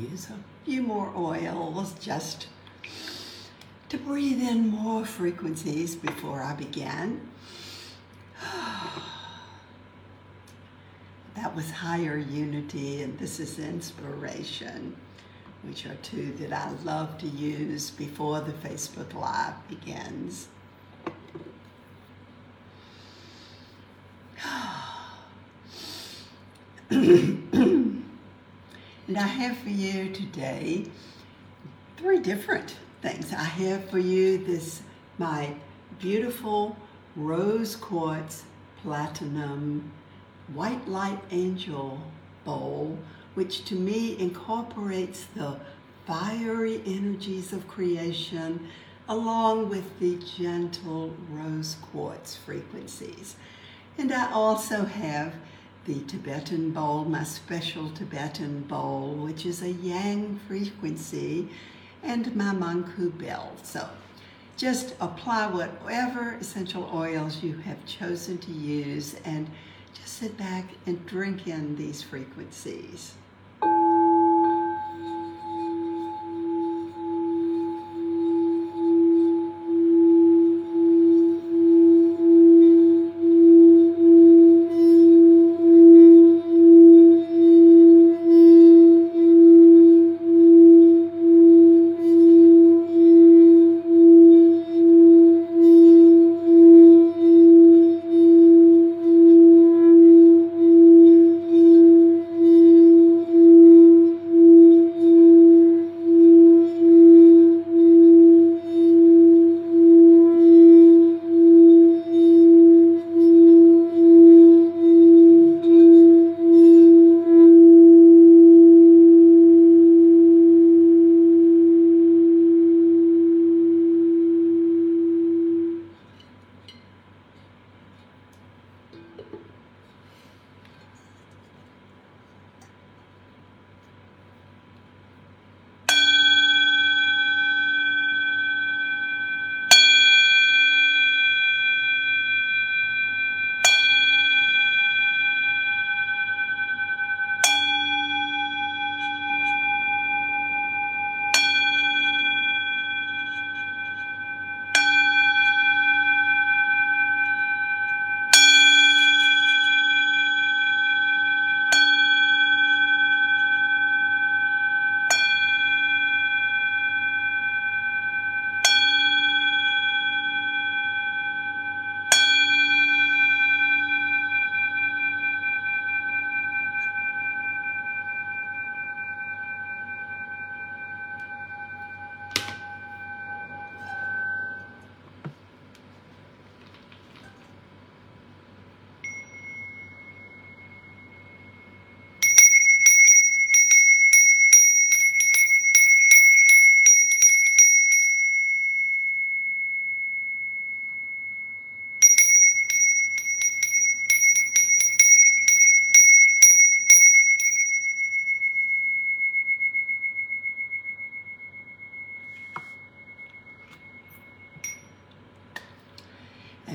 use a few more oils just to breathe in more frequencies before I begin. That was higher unity, and this is inspiration, which are two that I love to use before the Facebook Live begins. and I have for you today three different things. I have for you this my beautiful rose quartz platinum white light angel bowl, which to me incorporates the fiery energies of creation along with the gentle rose quartz frequencies. And I also have the Tibetan bowl, my special Tibetan bowl, which is a yang frequency, and my Manku bell. So just apply whatever essential oils you have chosen to use and just sit back and drink in these frequencies.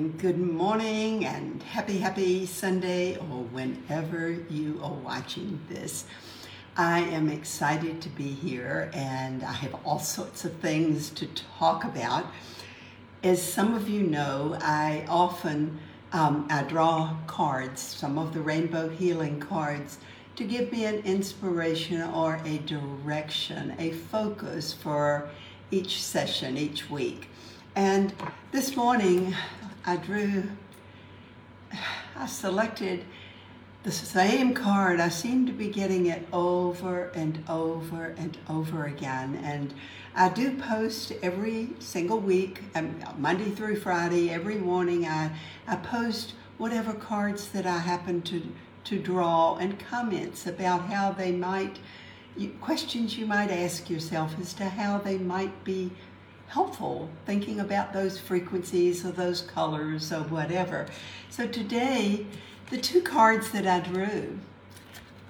And good morning and happy, happy Sunday or whenever you are watching this. I am excited to be here and I have all sorts of things to talk about. As some of you know, I often um, I draw cards, some of the rainbow healing cards, to give me an inspiration or a direction, a focus for each session, each week. And this morning, I drew, I selected the same card. I seem to be getting it over and over and over again. And I do post every single week, um, Monday through Friday, every morning. I, I post whatever cards that I happen to, to draw and comments about how they might, questions you might ask yourself as to how they might be helpful thinking about those frequencies or those colors or whatever. So today, the two cards that I drew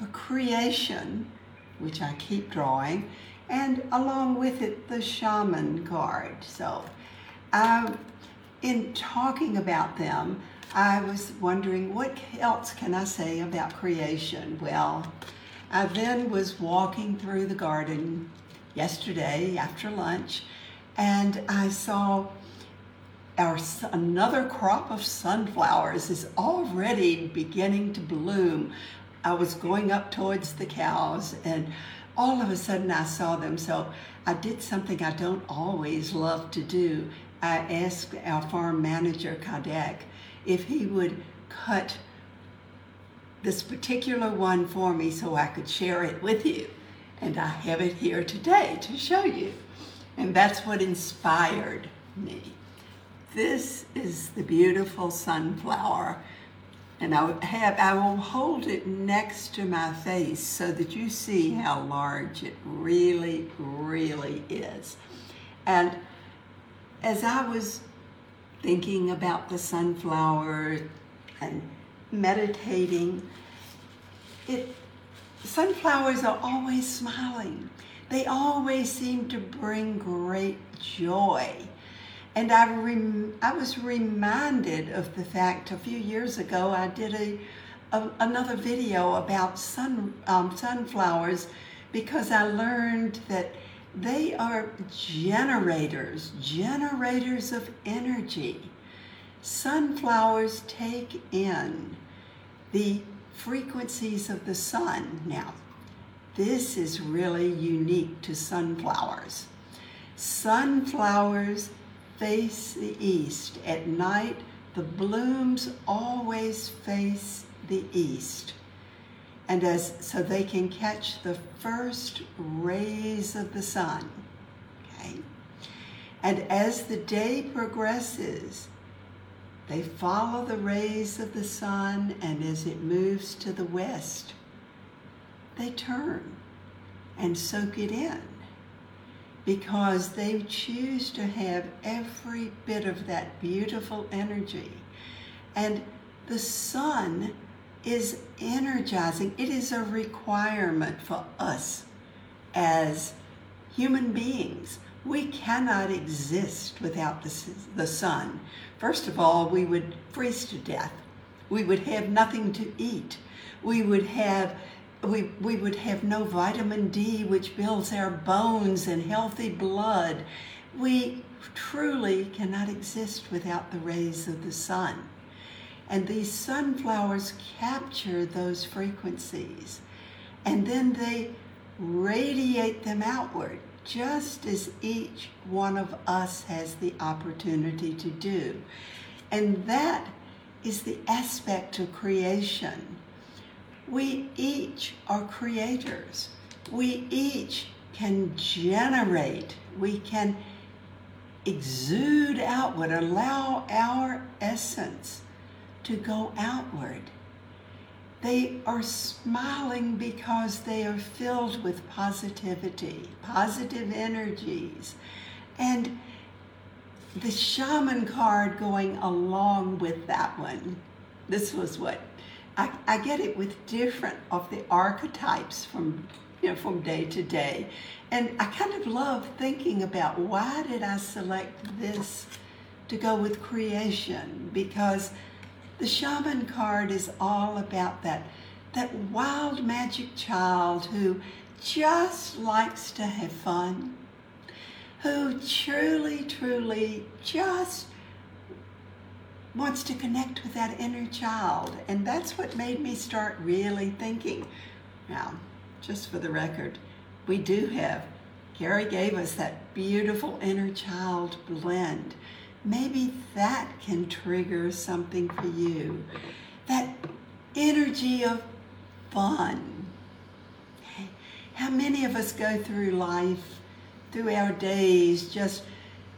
are creation, which I keep drawing, and along with it, the shaman card. So um, in talking about them, I was wondering what else can I say about creation? Well, I then was walking through the garden yesterday after lunch, and I saw our another crop of sunflowers is already beginning to bloom. I was going up towards the cows, and all of a sudden I saw them. So I did something I don't always love to do. I asked our farm manager, Kadek, if he would cut this particular one for me so I could share it with you. And I have it here today to show you. And that's what inspired me. This is the beautiful sunflower. And I have I will hold it next to my face so that you see how large it really, really is. And as I was thinking about the sunflower and meditating, it sunflowers are always smiling. They always seem to bring great joy. And I, rem- I was reminded of the fact a few years ago I did a, a another video about sun, um, sunflowers because I learned that they are generators, generators of energy. Sunflowers take in the frequencies of the sun. Now, this is really unique to sunflowers. Sunflowers face the east. At night, the blooms always face the east. And as so they can catch the first rays of the sun. Okay? And as the day progresses, they follow the rays of the sun, and as it moves to the west, they turn and soak it in because they choose to have every bit of that beautiful energy. And the sun is energizing, it is a requirement for us as human beings. We cannot exist without the, sun. First of all, we would freeze to death. We would have nothing to eat. We would have we, we would have no vitamin D, which builds our bones and healthy blood. We truly cannot exist without the rays of the sun. And these sunflowers capture those frequencies and then they radiate them outward, just as each one of us has the opportunity to do. And that is the aspect of creation we each are creators. We each can generate, we can exude outward, allow our essence to go outward. They are smiling because they are filled with positivity, positive energies. And the shaman card going along with that one, this was what I, I get it with different of the archetypes from you know from day to day. And I kind of love thinking about why did I select this to go with creation? Because the shaman card is all about that that wild magic child who just likes to have fun, who truly, truly just wants to connect with that inner child. And that's what made me start really thinking. Now, just for the record, we do have, Gary gave us that beautiful inner child blend. Maybe that can trigger something for you. That energy of fun. How many of us go through life, through our days, just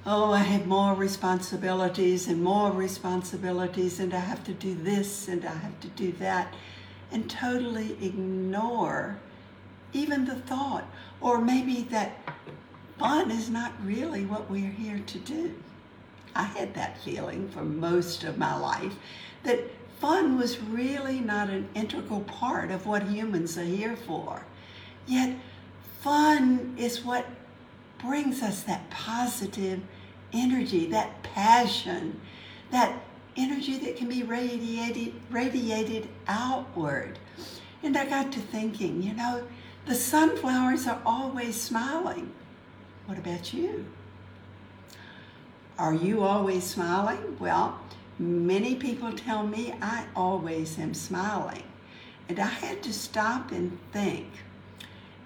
oh, I have more responsibilities and more responsibilities, and I have to do this and I have to do that, and totally ignore even the thought, or maybe that fun is not really what we're here to do. I had that feeling for most of my life that fun was really not an integral part of what humans are here for. Yet, fun is what brings us that positive energy, that passion, that energy that can be radiated, radiated outward. And I got to thinking, you know, the sunflowers are always smiling. What about you? Are you always smiling? Well, many people tell me I always am smiling. And I had to stop and think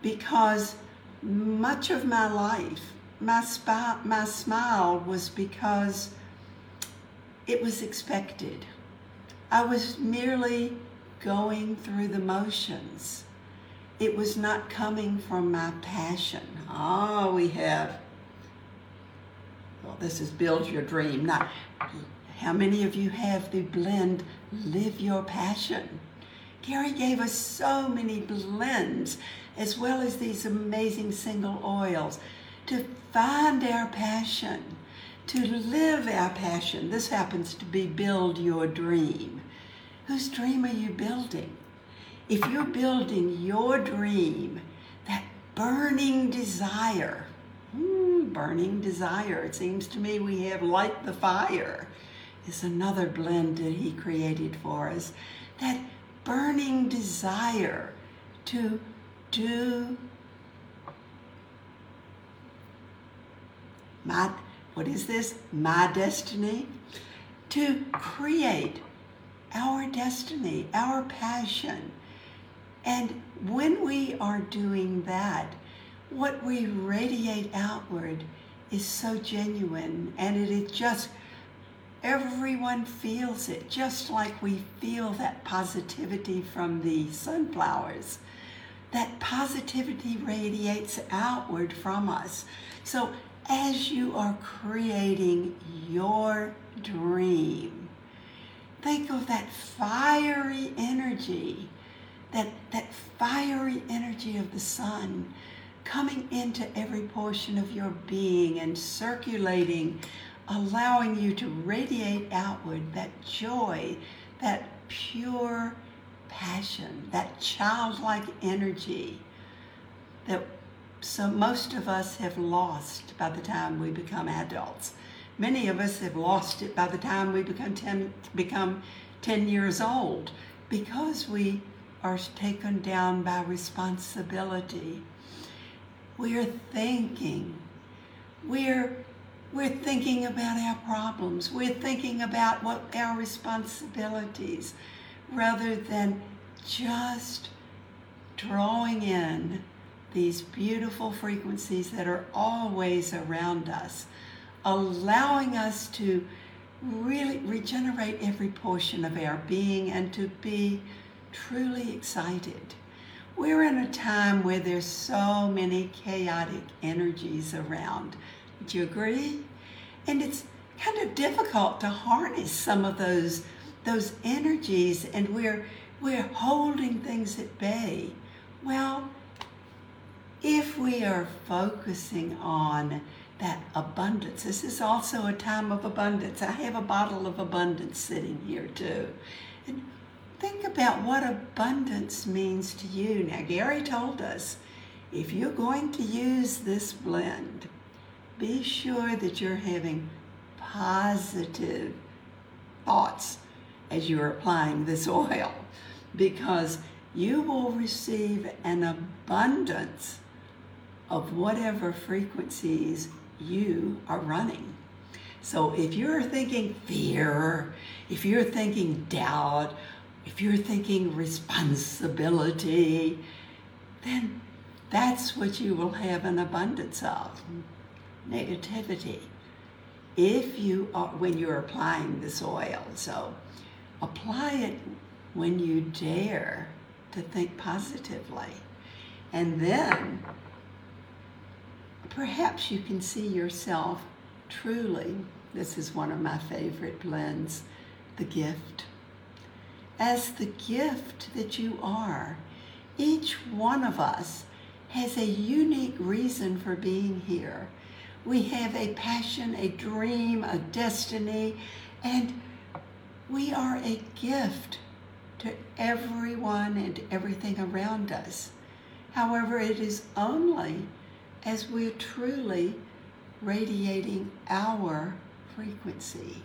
because much of my life, my, spi- my smile was because it was expected. I was merely going through the motions. It was not coming from my passion. Ah, oh, we have, well, this is build your dream. Now, how many of you have the blend live your passion? Gary gave us so many blends as well as these amazing single oils to find our passion, to live our passion. This happens to be build your dream. Whose dream are you building? If you're building your dream, that burning desire, hmm, burning desire, it seems to me we have light the fire, is another blend that he created for us. That burning desire to do my, what is this? My destiny? To create our destiny, our passion. And when we are doing that, what we radiate outward is so genuine and it is just, everyone feels it, just like we feel that positivity from the sunflowers. That positivity radiates outward from us. So as you are creating your dream, think of that fiery energy, that, that fiery energy of the sun coming into every portion of your being and circulating, allowing you to radiate outward that joy, that pure passion, that childlike energy that so most of us have lost by the time we become adults. Many of us have lost it by the time we become 10, become 10 years old because we are taken down by responsibility. We're thinking. We're, we're thinking about our problems. We're thinking about what our responsibilities rather than just drawing in these beautiful frequencies that are always around us, allowing us to really regenerate every portion of our being and to be truly excited. We're in a time where there's so many chaotic energies around. Do you agree? And it's kind of difficult to harness some of those those energies and we're we're holding things at bay. Well, if we are focusing on that abundance, this is also a time of abundance. I have a bottle of abundance sitting here too. And think about what abundance means to you. Now, Gary told us if you're going to use this blend, be sure that you're having positive thoughts as you're applying this oil because you will receive an abundance of whatever frequencies you are running. So if you're thinking fear, if you're thinking doubt, if you're thinking responsibility, then that's what you will have an abundance of negativity. If you are, when you're applying this oil, so apply it when you dare to think positively. And then perhaps you can see yourself truly, this is one of my favorite blends, the gift. As the gift that you are, each one of us has a unique reason for being here. We have a passion, a dream, a destiny, and we are a gift to everyone and everything around us. However, it is only as we're truly radiating our frequency.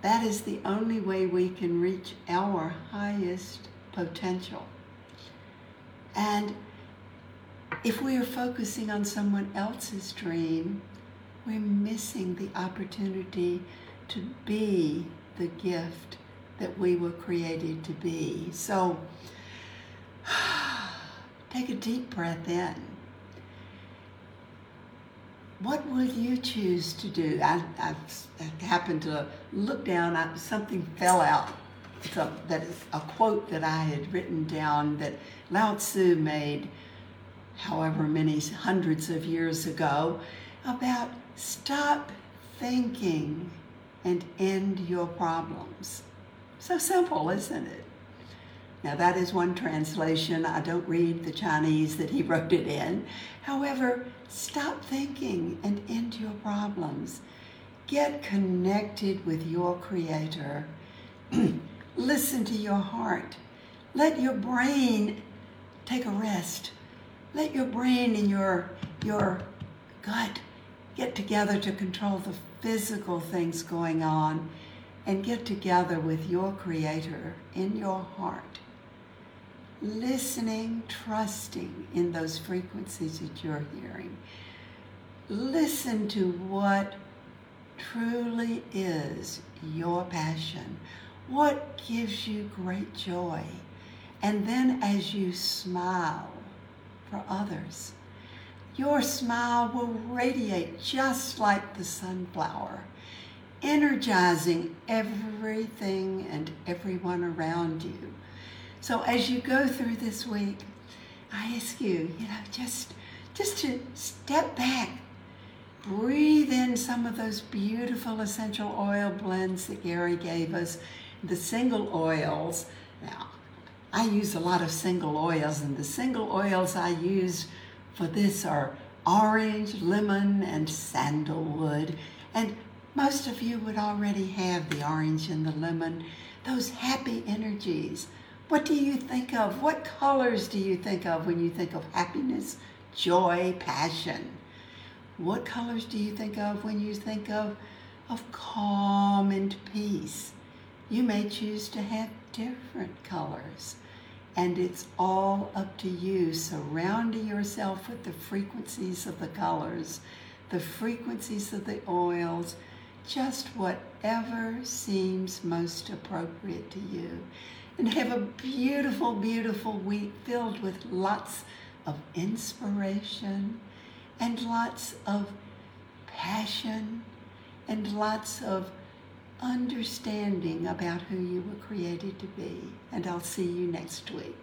That is the only way we can reach our highest potential. And if we are focusing on someone else's dream, we're missing the opportunity to be the gift that we were created to be. So take a deep breath in. What would you choose to do? I, I, I happened to look down, I, something fell out. So that is a quote that I had written down that Lao Tzu made however many hundreds of years ago about stop thinking and end your problems. So simple, isn't it? Now, that is one translation. I don't read the Chinese that he wrote it in. However, stop thinking and end your problems. Get connected with your Creator. Listen to your heart. Let your brain take a rest. Let your brain and your, your gut get together to control the physical things going on and get together with your Creator in your heart. Listening, trusting in those frequencies that you're hearing. Listen to what truly is your passion, what gives you great joy. And then as you smile for others, your smile will radiate just like the sunflower, energizing everything and everyone around you. So as you go through this week, I ask you, you know, just just to step back, breathe in some of those beautiful essential oil blends that Gary gave us, the single oils. Now, I use a lot of single oils, and the single oils I use for this are orange, lemon, and sandalwood. And most of you would already have the orange and the lemon, those happy energies. What do you think of? What colors do you think of when you think of happiness, joy, passion? What colors do you think of when you think of, of calm and peace? You may choose to have different colors. And it's all up to you, surrounding yourself with the frequencies of the colors, the frequencies of the oils, just whatever seems most appropriate to you. And have a beautiful, beautiful week filled with lots of inspiration and lots of passion and lots of understanding about who you were created to be. And I'll see you next week.